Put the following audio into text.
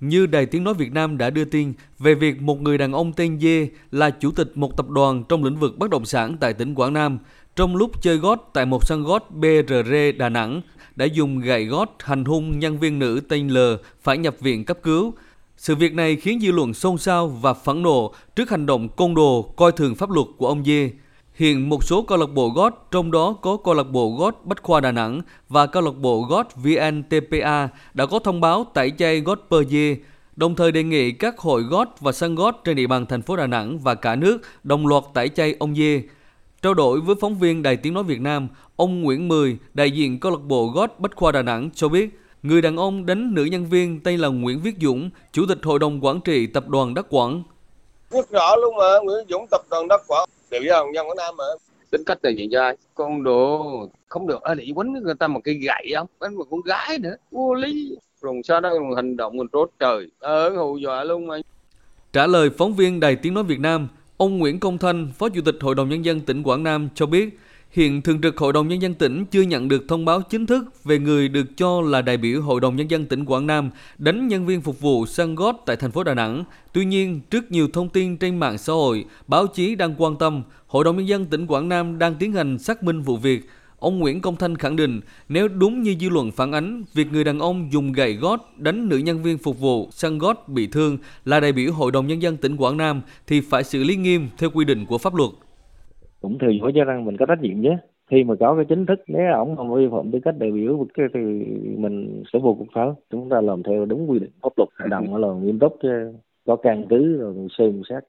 Như Đài Tiếng Nói Việt Nam đã đưa tin về việc một người đàn ông tên Dê là chủ tịch một tập đoàn trong lĩnh vực bất động sản tại tỉnh Quảng Nam, trong lúc chơi gót tại một sân gót BRR Đà Nẵng, đã dùng gậy gót hành hung nhân viên nữ tên L phải nhập viện cấp cứu. Sự việc này khiến dư luận xôn xao và phẫn nộ trước hành động côn đồ coi thường pháp luật của ông Dê. Hiện một số câu lạc bộ gót, trong đó có câu lạc bộ gót Bách Khoa Đà Nẵng và câu lạc bộ gót VNTPA đã có thông báo tẩy chay gót Per Dê, đồng thời đề nghị các hội gót và sân gót trên địa bàn thành phố Đà Nẵng và cả nước đồng loạt tẩy chay ông Dê. Trao đổi với phóng viên Đài Tiếng Nói Việt Nam, ông Nguyễn Mười, đại diện câu lạc bộ gót Bách Khoa Đà Nẵng cho biết, người đàn ông đánh nữ nhân viên tên là Nguyễn Viết Dũng, chủ tịch hội đồng quản trị tập đoàn Đắc Quảng. Rất rõ luôn mà, Nguyễn Dũng tập đoàn Đắc Quảng, đều với Hồng Nhân Quảng Nam mà. Tính cách là gì trai, con đồ. Không được. Ở lại quấn người ta một cây gậy không, đánh một con gái nữa, vô lý. Rồi sau đó hành động mình trốt trời, ở hù dọa luôn mà. Trả lời phóng viên Đài Tiếng Nói Việt Nam, Ông Nguyễn Công Thanh, Phó Chủ tịch Hội đồng Nhân dân tỉnh Quảng Nam cho biết, hiện Thường trực Hội đồng Nhân dân tỉnh chưa nhận được thông báo chính thức về người được cho là đại biểu Hội đồng Nhân dân tỉnh Quảng Nam đánh nhân viên phục vụ săn gót tại thành phố Đà Nẵng. Tuy nhiên, trước nhiều thông tin trên mạng xã hội, báo chí đang quan tâm, Hội đồng Nhân dân tỉnh Quảng Nam đang tiến hành xác minh vụ việc, Ông Nguyễn Công Thanh khẳng định nếu đúng như dư luận phản ánh, việc người đàn ông dùng gậy gót đánh nữ nhân viên phục vụ săn gót bị thương là đại biểu Hội đồng Nhân dân tỉnh Quảng Nam thì phải xử lý nghiêm theo quy định của pháp luật. Cũng thừa phải cho rằng mình có trách nhiệm chứ. Khi mà có cái chính thức nếu ổng không vi phạm tư cách đại biểu thì mình sẽ vô cuộc pháo. Chúng ta làm theo đúng quy định pháp luật, đồng là nghiêm túc chứ có căn cứ rồi xem xét